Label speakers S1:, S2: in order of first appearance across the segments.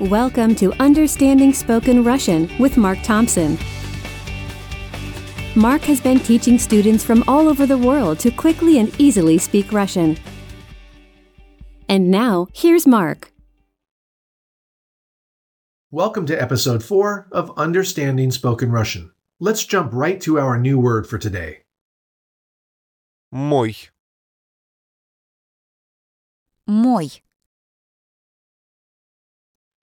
S1: Welcome to Understanding Spoken Russian with Mark Thompson. Mark has been teaching students from all over the world to quickly and easily speak Russian. And now, here's Mark.
S2: Welcome to episode 4 of Understanding Spoken Russian. Let's jump right to our new word for today.
S3: Мой.
S4: Мой.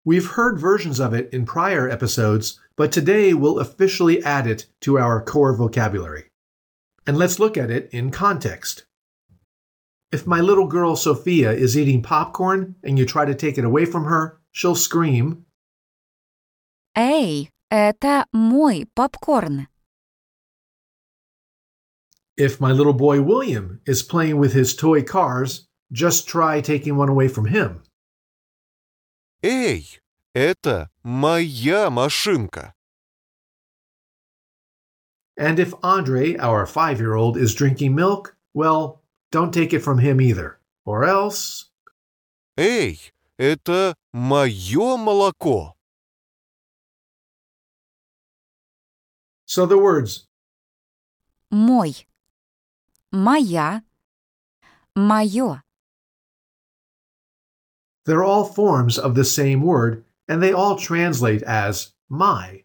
S2: We've heard versions of it in prior episodes, but today we'll officially add it to our core vocabulary. And let's look at it in context. If my little girl Sophia is eating popcorn and you try to take it away from her, she'll scream,
S4: Эй, это мой попкорн.
S2: If my little boy William is playing with his toy cars, just try taking one away from him.
S3: Эй, это моя машинка.
S2: And if Andre, our five year old, is drinking milk, well, don't take it from him either. Or else.
S3: Эй, это мое молоко.
S2: So the words
S4: Мой. Моя. Моё.
S2: They're all forms of the same word, and they all translate as my.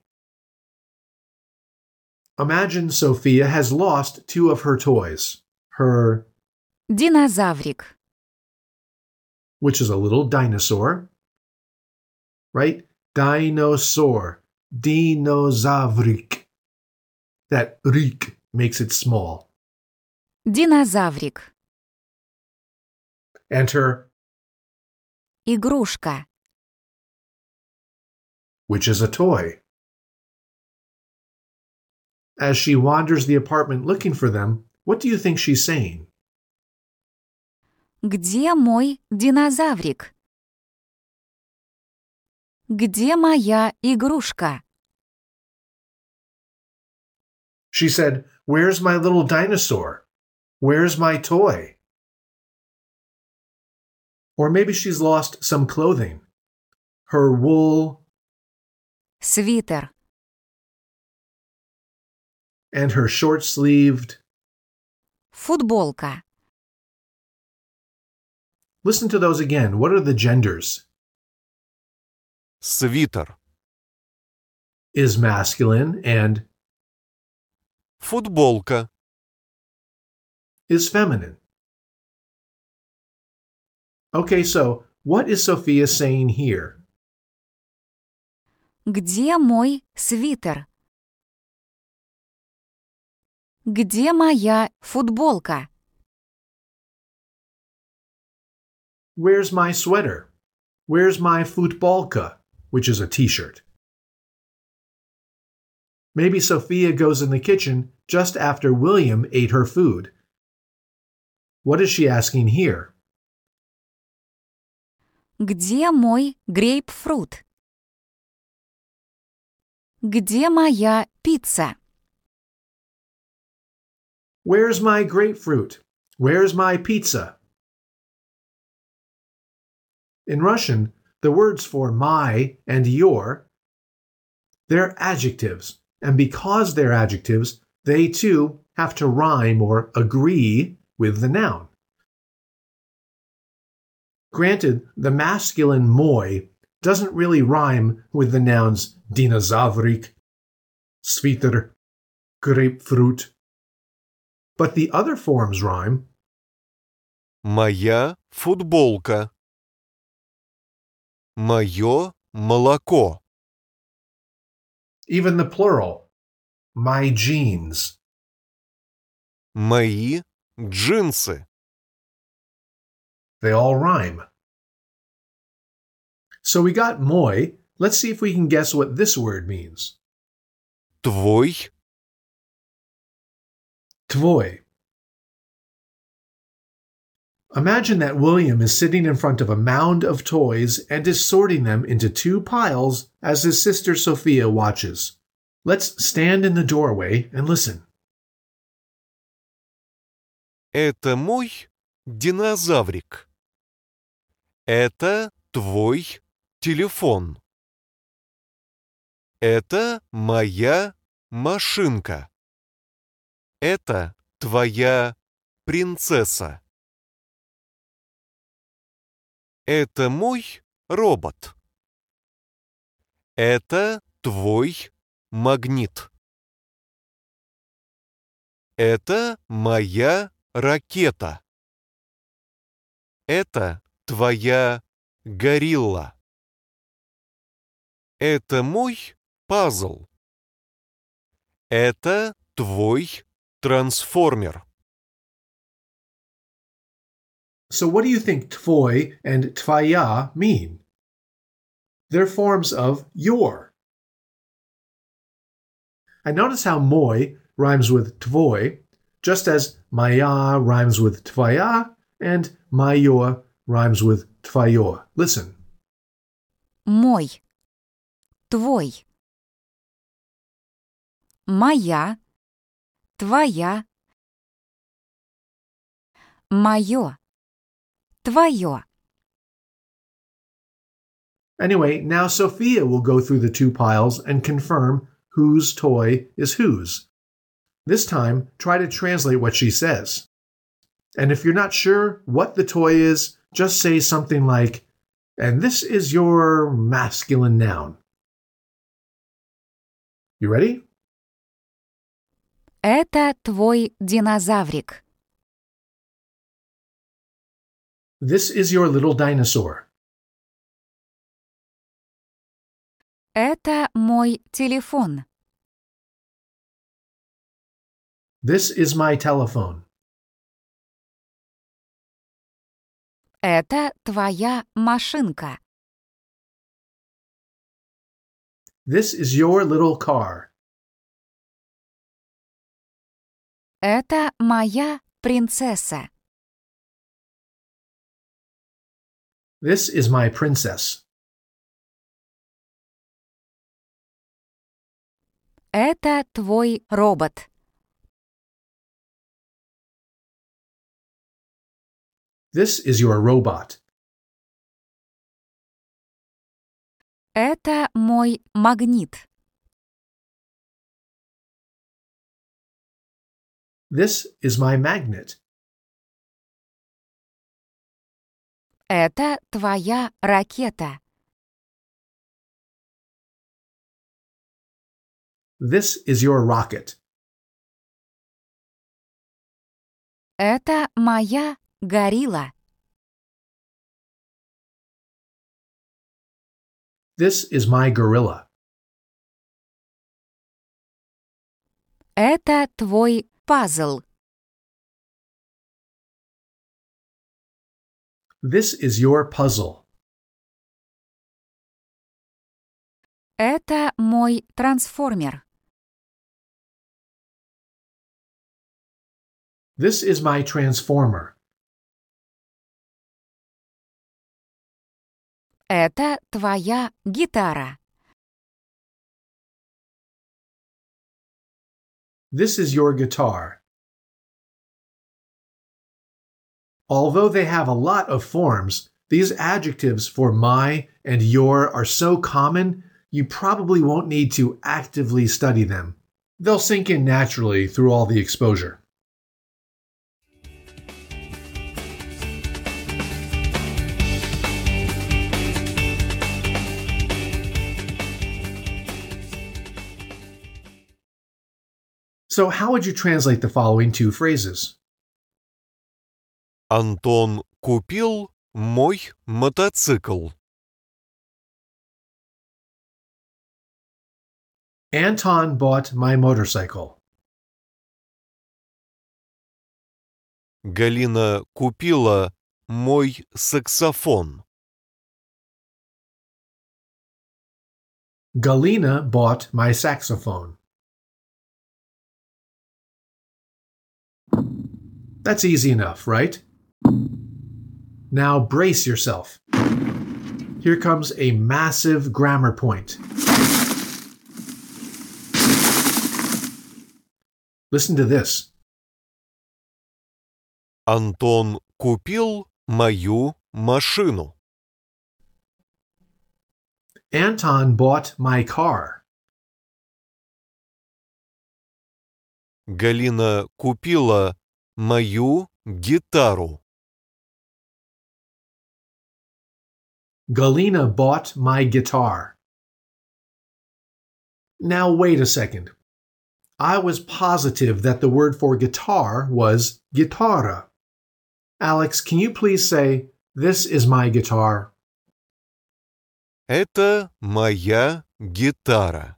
S2: Imagine Sophia has lost two of her toys her,
S4: Динозаврик.
S2: which is a little dinosaur, right? Dinosaur, dinozavrik. That rik makes it small.
S4: Динозаврик.
S2: And her,
S4: Игрушка.
S2: which is a toy. As she wanders the apartment looking for them, what do you think she's saying?
S4: Где мой динозаврик? Где моя игрушка?
S2: She said, Where's my little dinosaur? Where's my toy? Or maybe she's lost some clothing. Her wool
S4: Свитер.
S2: and her short sleeved.
S4: Футболка.
S2: Listen to those again. What are the genders?
S3: Свитер.
S2: Is masculine and
S3: Футболка.
S2: is feminine. Okay, so what is Sophia saying here?
S4: Где мой свитер? Где моя футболка?
S2: Where's my sweater? Where's my futbolka, which is a t shirt? Maybe Sophia goes in the kitchen just after William ate her food. What is she asking here?
S4: Где мой грейпфрут? Где моя пицца?
S2: Where's my grapefruit? Where's my pizza? In Russian, the words for my and your, they're adjectives, and because they're adjectives, they too have to rhyme or agree with the noun. Granted, the masculine moi doesn't really rhyme with the nouns dinozavrik, sviter, grapefruit, but the other forms rhyme.
S3: Моя футболка. Мое молоко.
S2: Even the plural, my jeans.
S3: Мои джинсы.
S2: They all rhyme. So we got moi. Let's see if we can guess what this word means.
S3: Твой.
S2: Tvoi. Imagine that William is sitting in front of a mound of toys and is sorting them into two piles as his sister Sophia watches. Let's stand in the doorway and listen.
S3: Это мой динозаврик. Это твой телефон. Это моя машинка. Это твоя принцесса. Это мой робот. Это твой магнит. Это моя ракета. Это твоя горилла. Это мой пазл. Это твой трансформер.
S2: So, what do you think tvoi and tvaya mean? They're forms of your. And notice how moi rhymes with tvoi, just as maya rhymes with tvaya and mayor rhymes with tvayor. Listen.
S4: Мой. Твой. Моя. Твоя. Мое. Твое.
S2: Anyway, now Sophia will go through the two piles and confirm whose toy is whose. This time, try to translate what she says. And if you're not sure what the toy is, just say something like, and this is your masculine noun. You ready?
S4: Это твой динозаврик.
S2: This is your little dinosaur.
S4: Это мой телефон.
S2: This is my telephone.
S4: Это твоя машинка.
S2: This is your little car.
S4: Это моя принцесса.
S2: This is my princess.
S4: Это твой робот.
S2: This is your robot.
S4: Это мой магнит.
S2: This is my magnet.
S4: Это твоя ракета.
S2: This is your rocket.
S4: Это моя горилла.
S2: This is my gorilla.
S4: Это твой пазл.
S2: This is your puzzle.
S4: Это мой трансформер.
S2: This is my transformer.
S4: Это твоя гитара.
S2: This is your guitar. Although they have a lot of forms, these adjectives for my and your are so common, you probably won't need to actively study them. They'll sink in naturally through all the exposure. So, how would you translate the following two phrases?
S3: Антон купил мой мотоцикл.
S2: Anton bought my motorcycle.
S3: Галина купила мой саксофон.
S2: Galina bought my saxophone. That's easy enough, right? Now brace yourself. Here comes a massive grammar point. Listen to this.
S3: Антон купил мою машину.
S2: Anton bought my car.
S3: Галина купила мою гитару.
S2: Galina bought my guitar. Now, wait a second. I was positive that the word for guitar was guitarra. Alex, can you please say, This is my guitar?
S3: Это моя гитара.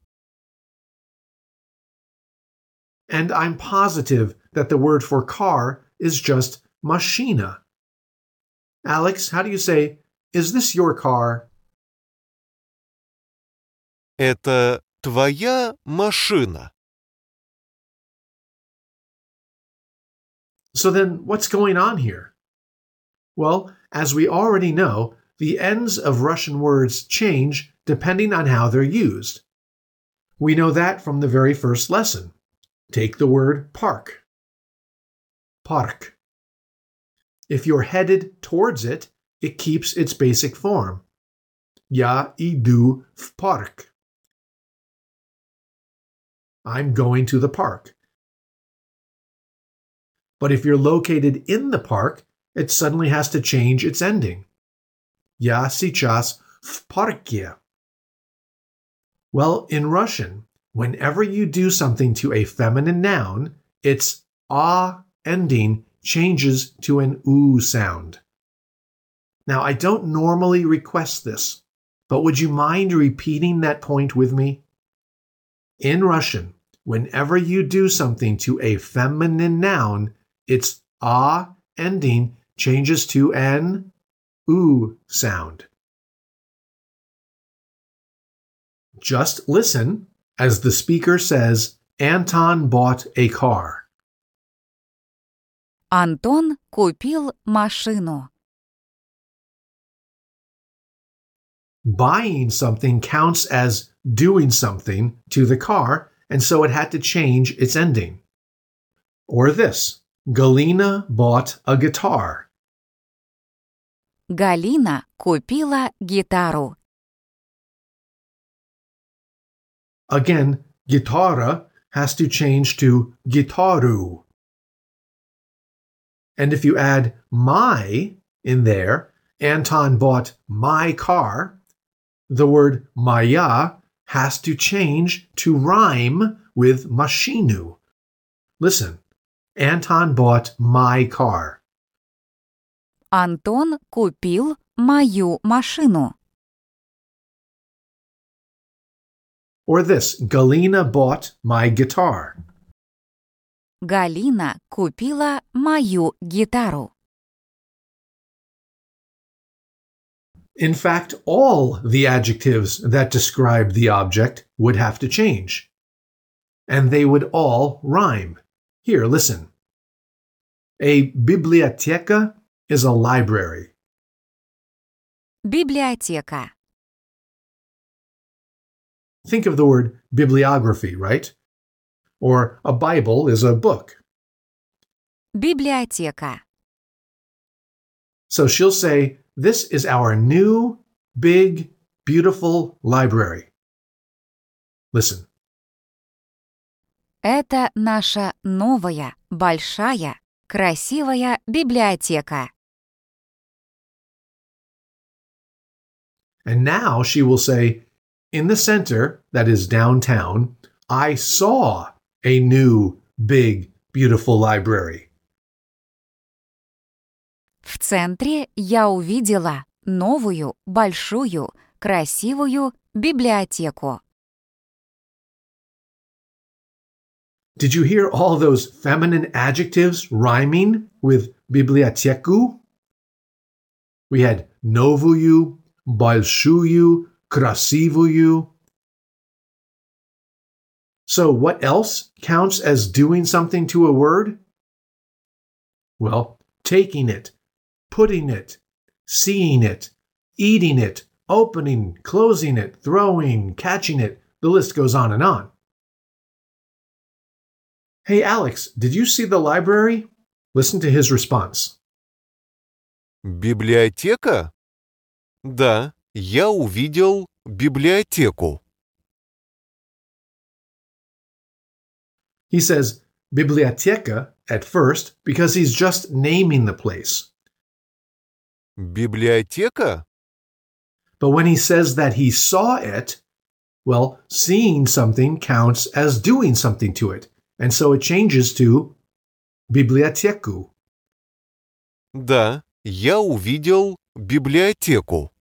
S2: And I'm positive that the word for car is just machina. Alex, how do you say, Is this your car?
S3: Это твоя машина.
S2: So then, what's going on here? Well, as we already know, the ends of Russian words change depending on how they're used. We know that from the very first lesson. Take the word park. Park. If you're headed towards it, it keeps its basic form. Я иду в парк. I'm going to the park. But if you're located in the park, it suddenly has to change its ending. Я сейчас в парке. Well, in Russian, whenever you do something to a feminine noun, its a ending changes to an oo sound. Now, I don't normally request this, but would you mind repeating that point with me? In Russian, whenever you do something to a feminine noun, its a ending changes to an oo sound. Just listen as the speaker says, Anton bought a car.
S4: Антон купил машину.
S2: Buying something counts as doing something to the car, and so it had to change its ending. Or this Galina bought a guitar.
S4: Галина купила гитару.
S2: Again, guitarra has to change to guitaru. And if you add my in there, Anton bought my car, the word maya has to change to rhyme with mashinu. Listen, Anton bought my car.
S4: Антон купил мою машину.
S2: Or this, Galina bought my guitar.
S4: Галина купила мою гитару.
S2: In fact, all the adjectives that describe the object would have to change. And they would all rhyme. Here, listen. A biblioteca is a library.
S4: Библиотека.
S2: Think of the word bibliography, right? Or a Bible is a book.
S4: Библиотека.
S2: So she'll say, This is our new, big, beautiful library. Listen.
S4: Это наша новая, большая, красивая библиотека.
S2: And now she will say, In the center, that is downtown, I saw a new, big, beautiful library.
S4: В центре я увидела новую, большую, красивую библиотеку.
S2: Did you hear all those feminine adjectives rhyming with biblioteku? We had novuyu, большую, красивую. So, what else counts as doing something to a word? Well, taking it, putting it, seeing it, eating it, opening, closing it, throwing, catching it. The list goes on and on. Hey, Alex, did you see the library? Listen to his response.
S3: Библиотека? Да, я увидел библиотеку.
S2: He says biblioteca at first because he's just naming the place.
S3: Библиотека?
S2: But when he says that he saw it, well, seeing something counts as doing something to it. And so it changes to biblioteku.
S3: Да, я увидел библиотеку.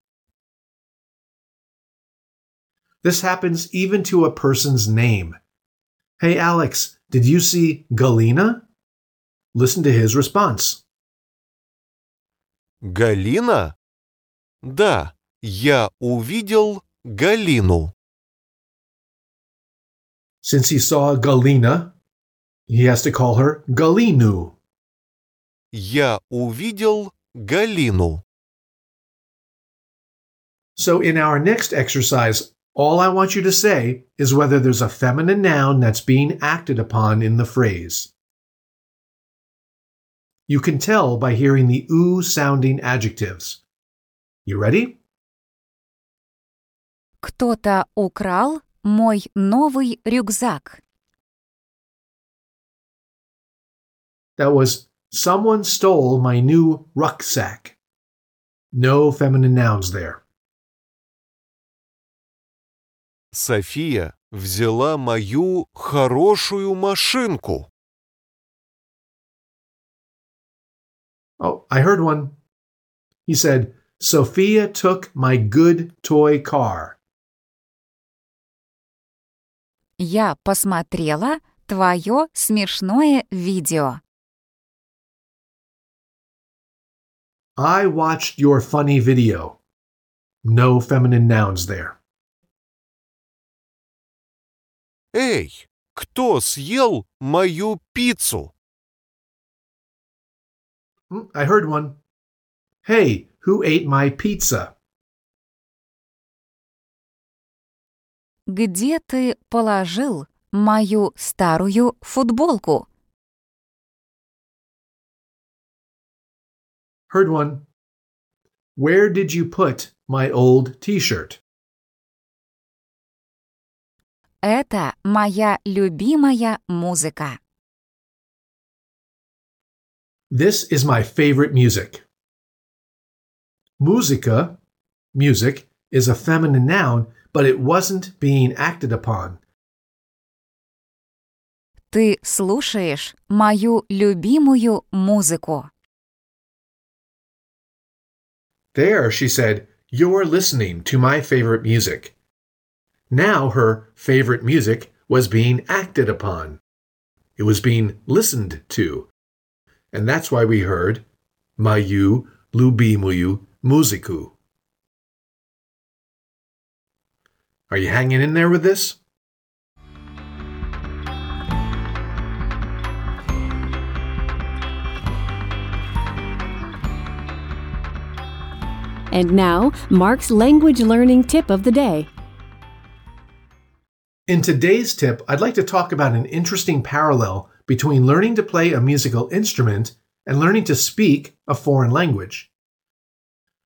S2: This happens even to a person's name. Hey, Alex, did you see Galina? Listen to his response.
S3: Галина? Да, я увидел Галину.
S2: Since he saw Galina, he has to call her Galinu.
S3: Я увидел Галину.
S2: So in our next exercise, all I want you to say is whether there's a feminine noun that's being acted upon in the phrase. You can tell by hearing the oo sounding adjectives. You ready?
S4: Кто-то украл мой новый рюкзак.
S2: That was someone stole my new rucksack. No feminine nouns there.
S3: София взяла мою хорошую машинку.
S2: Oh, I heard one. He said, Sophia took my good toy car.
S4: Я посмотрела твое смешное видео.
S2: I watched your funny video. No feminine nouns there.
S3: Эй, кто съел мою пиццу?
S2: Hmm, I heard one. Hey, who ate my pizza?
S4: Где ты положил мою старую футболку?
S2: Heard one. Where did you put my old t shirt?
S4: Это моя любимая музыка.
S2: This is my favorite music. Musica, music, is a feminine noun, but it wasn't being acted upon.
S4: Ты слушаешь мою любимую музыку.
S2: There, she said, You're listening to my favorite music. Now her favorite music was being acted upon. It was being listened to. And that's why we heard Mayu Lubimuyu Muziku. Are you hanging in there with this?
S1: And now, Mark's language learning tip of the day.
S2: In today's tip, I'd like to talk about an interesting parallel between learning to play a musical instrument and learning to speak a foreign language.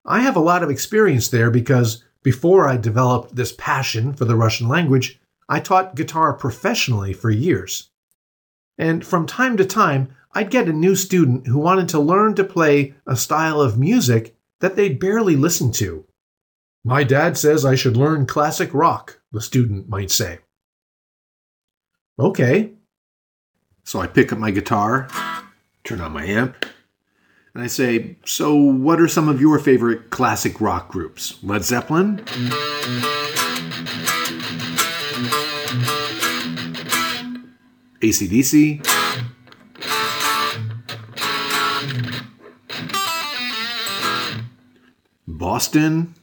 S2: I have a lot of experience there because before I developed this passion for the Russian language, I taught guitar professionally for years. And from time to time, I'd get a new student who wanted to learn to play a style of music that they'd barely listened to. My dad says I should learn classic rock, the student might say. Okay. So I pick up my guitar, turn on my amp, and I say, So, what are some of your favorite classic rock groups? Led Zeppelin? AC/DC? Boston?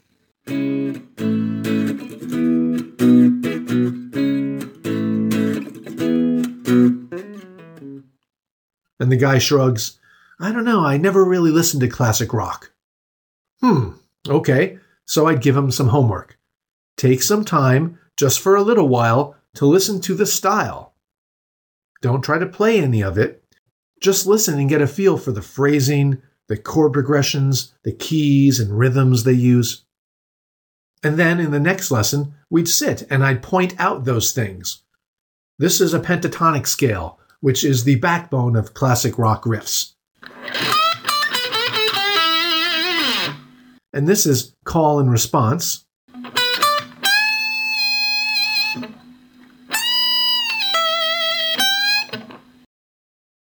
S2: Guy shrugs, I don't know, I never really listened to classic rock. Hmm, okay, so I'd give him some homework. Take some time, just for a little while, to listen to the style. Don't try to play any of it. Just listen and get a feel for the phrasing, the chord progressions, the keys and rhythms they use. And then in the next lesson, we'd sit and I'd point out those things. This is a pentatonic scale, which is the backbone of classic rock riffs. And this is call and response.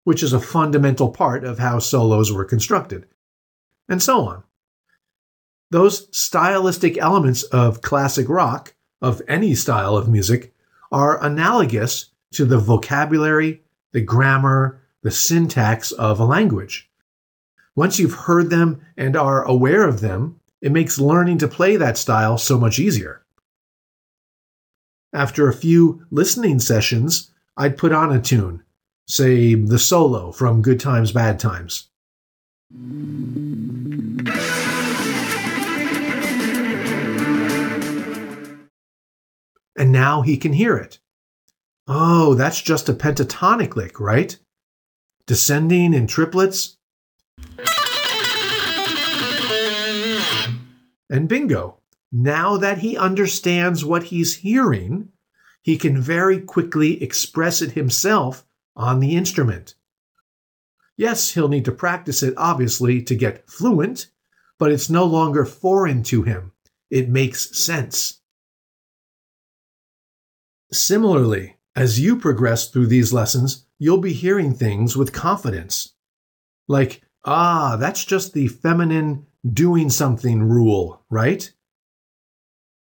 S2: Which is a fundamental part of how solos were constructed, and so on. Those stylistic elements of classic rock, of any style of music, are analogous to the vocabulary, the grammar, the syntax of a language. Once you've heard them and are aware of them, it makes learning to play that style so much easier. After a few listening sessions, I'd put on a tune, say the solo from Good Times, Bad Times. And now he can hear it. Oh, that's just a pentatonic lick, right? Descending in triplets. And bingo. Now that he understands what he's hearing, he can very quickly express it himself on the instrument. Yes, he'll need to practice it, obviously, to get fluent, but it's no longer foreign to him. It makes sense. Similarly, as you progress through these lessons, you'll be hearing things with confidence. Like, ah, that's just the feminine doing something rule, right?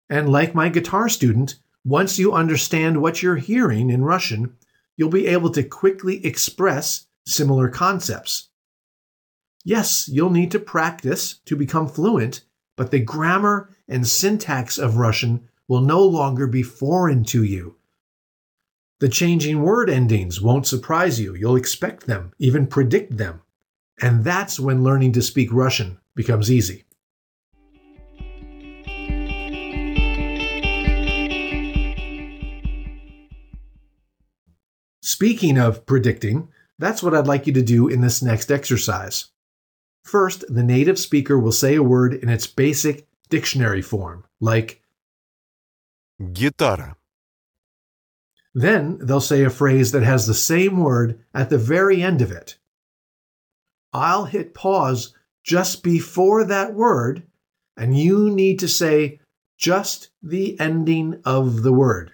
S2: And like my guitar student, once you understand what you're hearing in Russian, you'll be able to quickly express similar concepts. Yes, you'll need to practice to become fluent, but the grammar and syntax of Russian will no longer be foreign to you. The changing word endings won't surprise you. You'll expect them, even predict them. And that's when learning to speak Russian becomes easy. Speaking of predicting, that's what I'd like you to do in this next exercise. First, the native speaker will say a word in its basic dictionary form, like
S3: guitar.
S2: Then they'll say a phrase that has the same word at the very end of it. I'll hit pause just before that word, and you need to say just the ending of the word.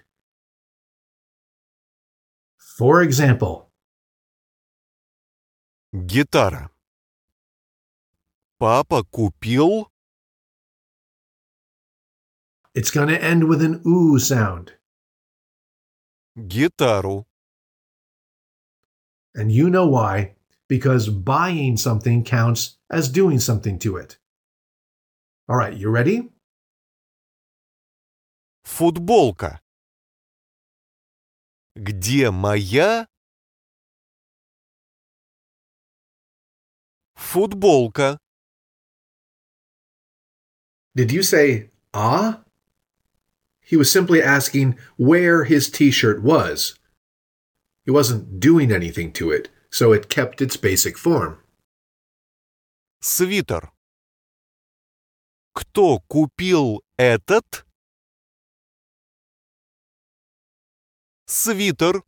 S2: For example,
S3: Гитара. Папа купил
S2: it's going to end with an oo sound,
S3: гитару.
S2: and you know why, because buying something counts as doing something to it. All right, you ready?
S3: Футболка. Где моя футболка?
S2: Did you say ah? He was simply asking where his t shirt was. He wasn't doing anything to it, so it kept its basic form.
S3: Свитер. Кто купил этот? Свитер.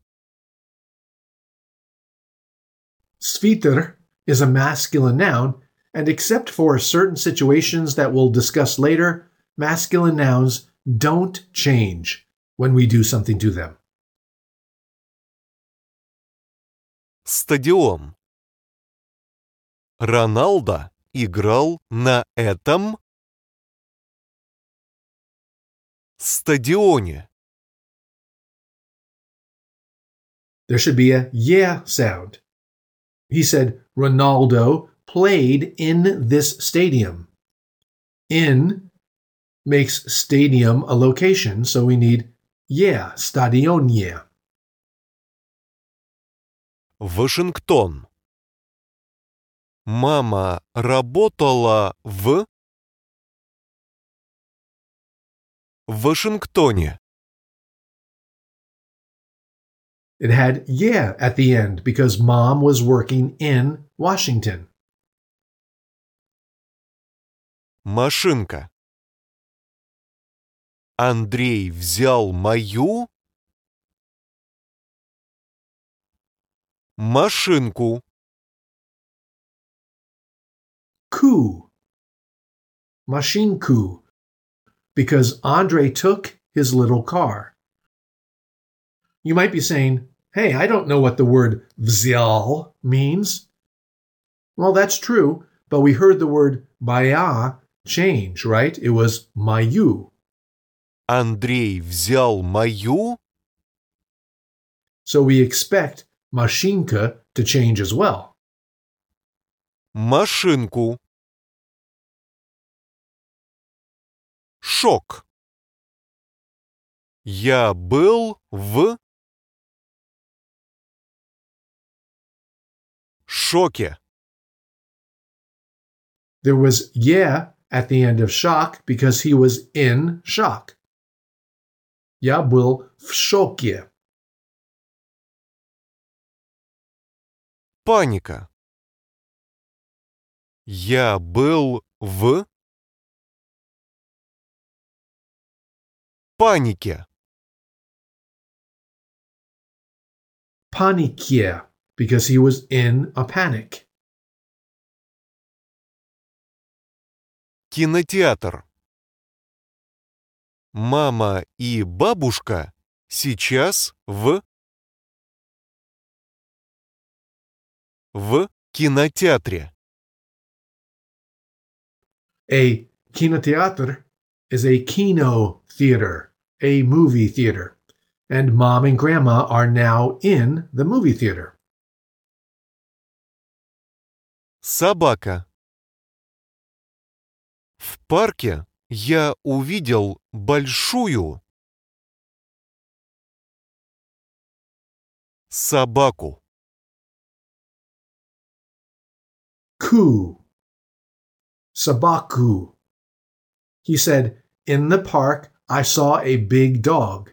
S2: Sviter is a masculine noun, and except for certain situations that we'll discuss later, masculine nouns don't change when we do something to them.
S3: Стадион. Роналдо играл на этом стадионе.
S2: There should be a yeah sound. He said Ronaldo played in this stadium. In makes stadium a location, so we need yeah, stadionie.
S3: Вашингтон. Мама работала в Вашингтоне.
S2: It had yeah at the end because mom was working in Washington.
S3: Машинка. Андрей взял мою машинку.
S2: Ku. Mashinku. Because Andre took his little car. You might be saying, hey, I don't know what the word vzal means. Well, that's true, but we heard the word baya change, right? It was mayu.
S3: Андрей взял мою
S2: So we expect mashinka to change as well.
S3: машинку. Шок. Я был в шоке.
S2: There was yeah at the end of shock because he was in shock. Я был в шоке.
S3: Паника. Я был в панике.
S2: Panikie because he was in a panic.
S3: Кинотеатр. Мама и бабушка сейчас в в кинотеатре.
S2: A kinotheater is a kino theater, a movie theater. And mom and grandma are now in the movie theater.
S3: Собака. В парке я увидел большую собаку.
S2: Ku. Sabaku. He said, In the park, I saw a big dog.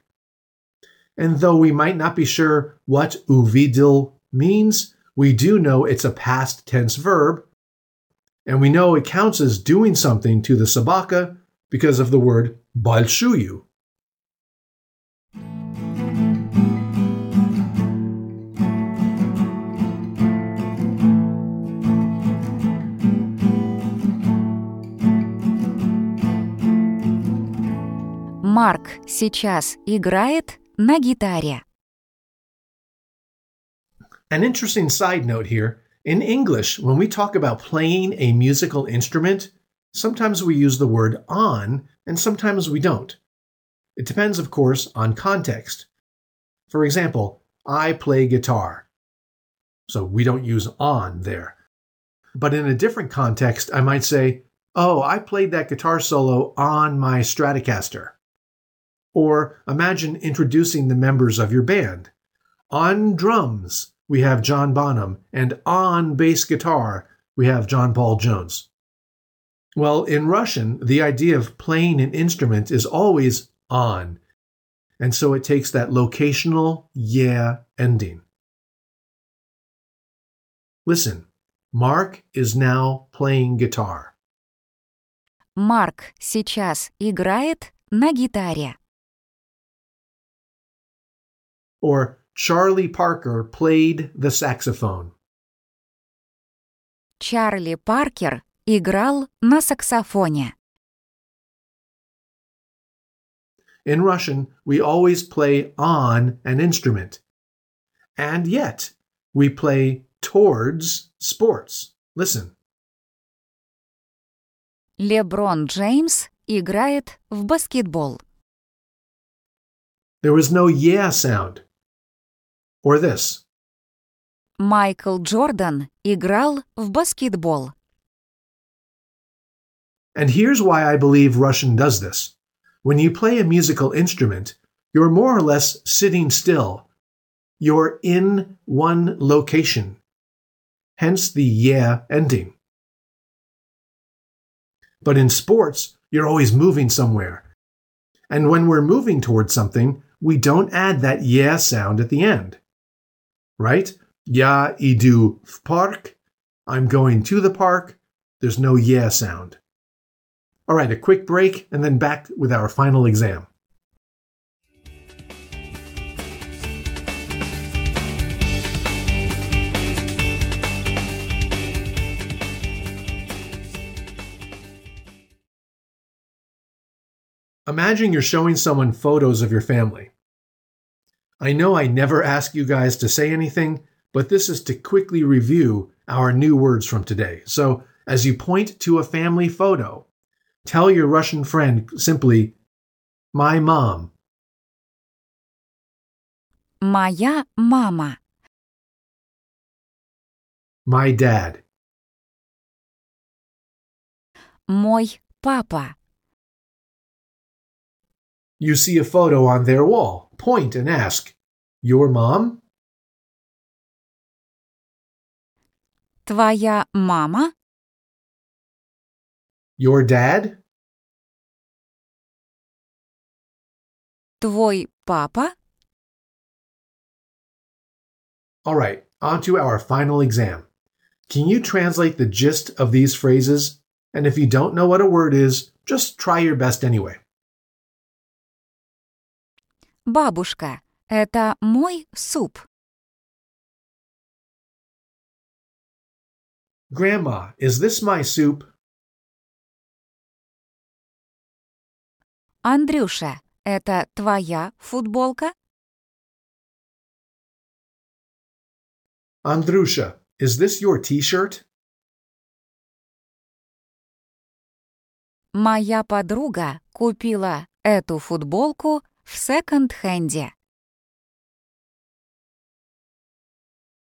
S2: And though we might not be sure what uvidil means, we do know it's a past tense verb, and we know it counts as doing something to the sabaka because of the word balshuyu.
S4: Марк сейчас играет на гитаре.
S2: An interesting side note here in English, when we talk about playing a musical instrument, sometimes we use the word on and sometimes we don't. It depends, of course, on context. For example, I play guitar. So we don't use on there. But in a different context, I might say, Oh, I played that guitar solo on my Stratocaster. Or imagine introducing the members of your band. On drums, we have John Bonham, and on bass guitar, we have John Paul Jones. Well, in Russian, the idea of playing an instrument is always on, and so it takes that locational yeah ending. Listen, Mark is now playing guitar.
S4: Марк сейчас играет на гитаре.
S2: Or Charlie Parker played the saxophone.
S4: Чарли Паркер играл на саксофоне.
S2: In Russian, we always play on an instrument. And yet, we play towards sports. Listen.
S4: Леброн Джеймс играет в баскетбол.
S2: There was no yeah sound. Or this.
S4: Майкл Джордан играл в баскетбол.
S2: And here's why I believe Russian does this. When you play a musical instrument, you're more or less sitting still. You're in one location. Hence the yeah ending. But in sports, you're always moving somewhere. And when we're moving towards something, we don't add that yeah sound at the end. Right? Ya idu v park. I'm going to the park. There's no yeah sound. All right, a quick break and then back with our final exam. Imagine you're showing someone photos of your family. I know I never ask you guys to say anything, but this is to quickly review our new words from today. So, as you point to a family photo, tell your Russian friend simply, My mom.
S4: Моя мама.
S2: My dad.
S4: Мой папа.
S2: You see a photo on their wall. Point and ask, Your mom?
S4: Твоя мама?
S2: Your dad?
S4: Твой папа?
S2: All right, on to our final exam. Can you translate the gist of these phrases? And if you don't know what a word is, just try your best anyway.
S4: Бабушка. Это мой суп.
S2: Grandma, is this my soup?
S4: Андрюша. Это твоя футболка?
S2: Andrusha, is this your t shirt?
S4: Моя подруга купила эту футболку в секонд-хенде.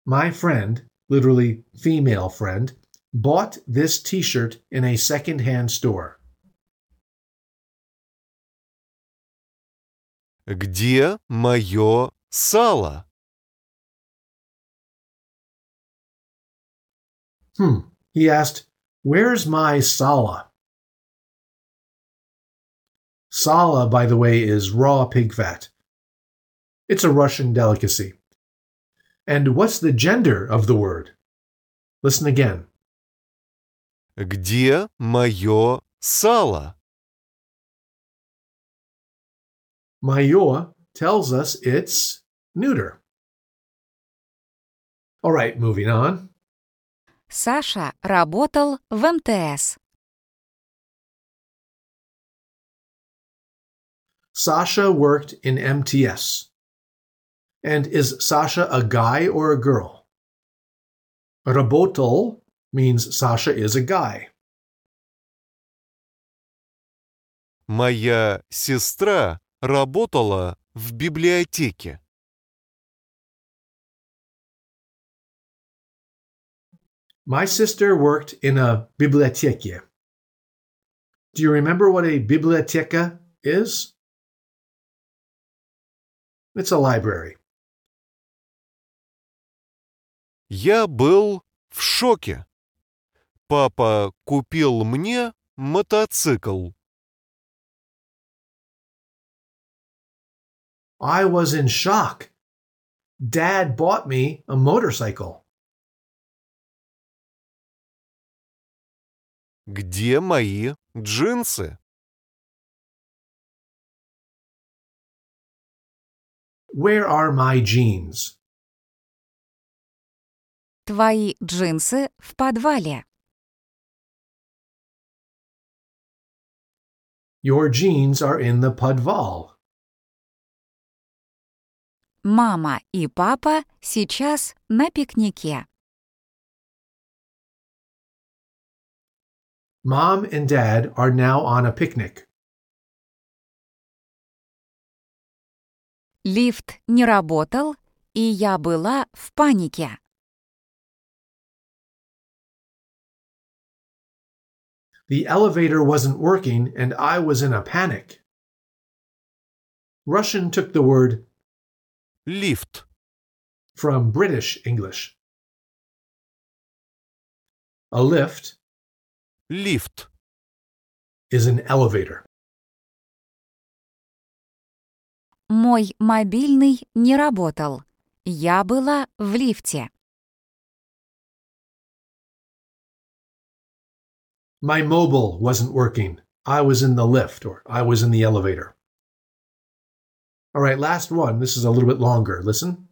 S2: My friend, literally female friend, bought this t shirt in a second hand store.
S3: Где мое сало?
S2: Hmm. He asked, Where's my sala? Sala, by the way, is raw pig fat. It's a Russian delicacy. And what's the gender of the word? Listen again.
S3: Где мое сало?
S2: Mayor tells us it's neuter. All right, moving on.
S4: Саша работал в МТС.
S2: Sasha worked in MTS. And is Sasha a guy or a girl? Работал means Sasha is a guy.
S3: Моя сестра работала в библиотеке.
S2: My sister worked in a biblioteka. Do you remember what a biblioteca is? It's a library.
S3: Я был в шоке. Папа купил мне мотоцикл.
S2: I was in shock. Dad bought me a motorcycle.
S3: Где мои джинсы?
S2: Where are my jeans?
S4: Твои джинсы в подвале.
S2: Your jeans are in the podval.
S4: Мама и папа сейчас на пикнике.
S2: Mom and dad are now on a picnic.
S4: Лифт не работал, и я была в панике.
S2: The elevator wasn't working and I was in a panic. Russian took the word
S3: Лифт.
S2: from British English. A lift
S3: Лифт.
S2: is an elevator.
S4: Мой мобильный не работал. Я была в лифте.
S2: My mobile wasn't working. I was in the lift or I was in the elevator. All right, last one. This is a little bit longer. Listen.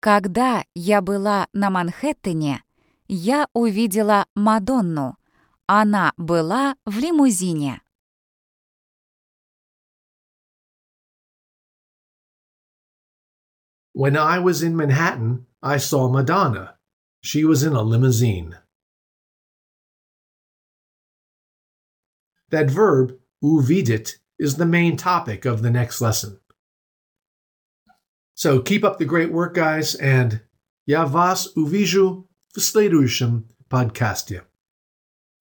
S4: Когда я была на Манхэттене, я увидела Мадонну. Она была в лимузине.
S2: When I was in Manhattan, I saw Madonna. She was in a limousine. That verb, uvidit, is the main topic of the next lesson. So keep up the great work, guys, and я вас увижу в следующем подкасте.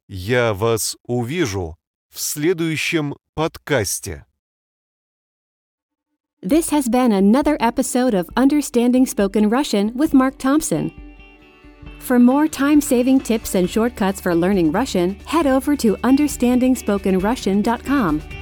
S3: Я вас увижу в следующем подкасте.
S1: This has been another episode of Understanding Spoken Russian with Mark Thompson. For more time saving tips and shortcuts for learning Russian, head over to understandingspokenrussian.com.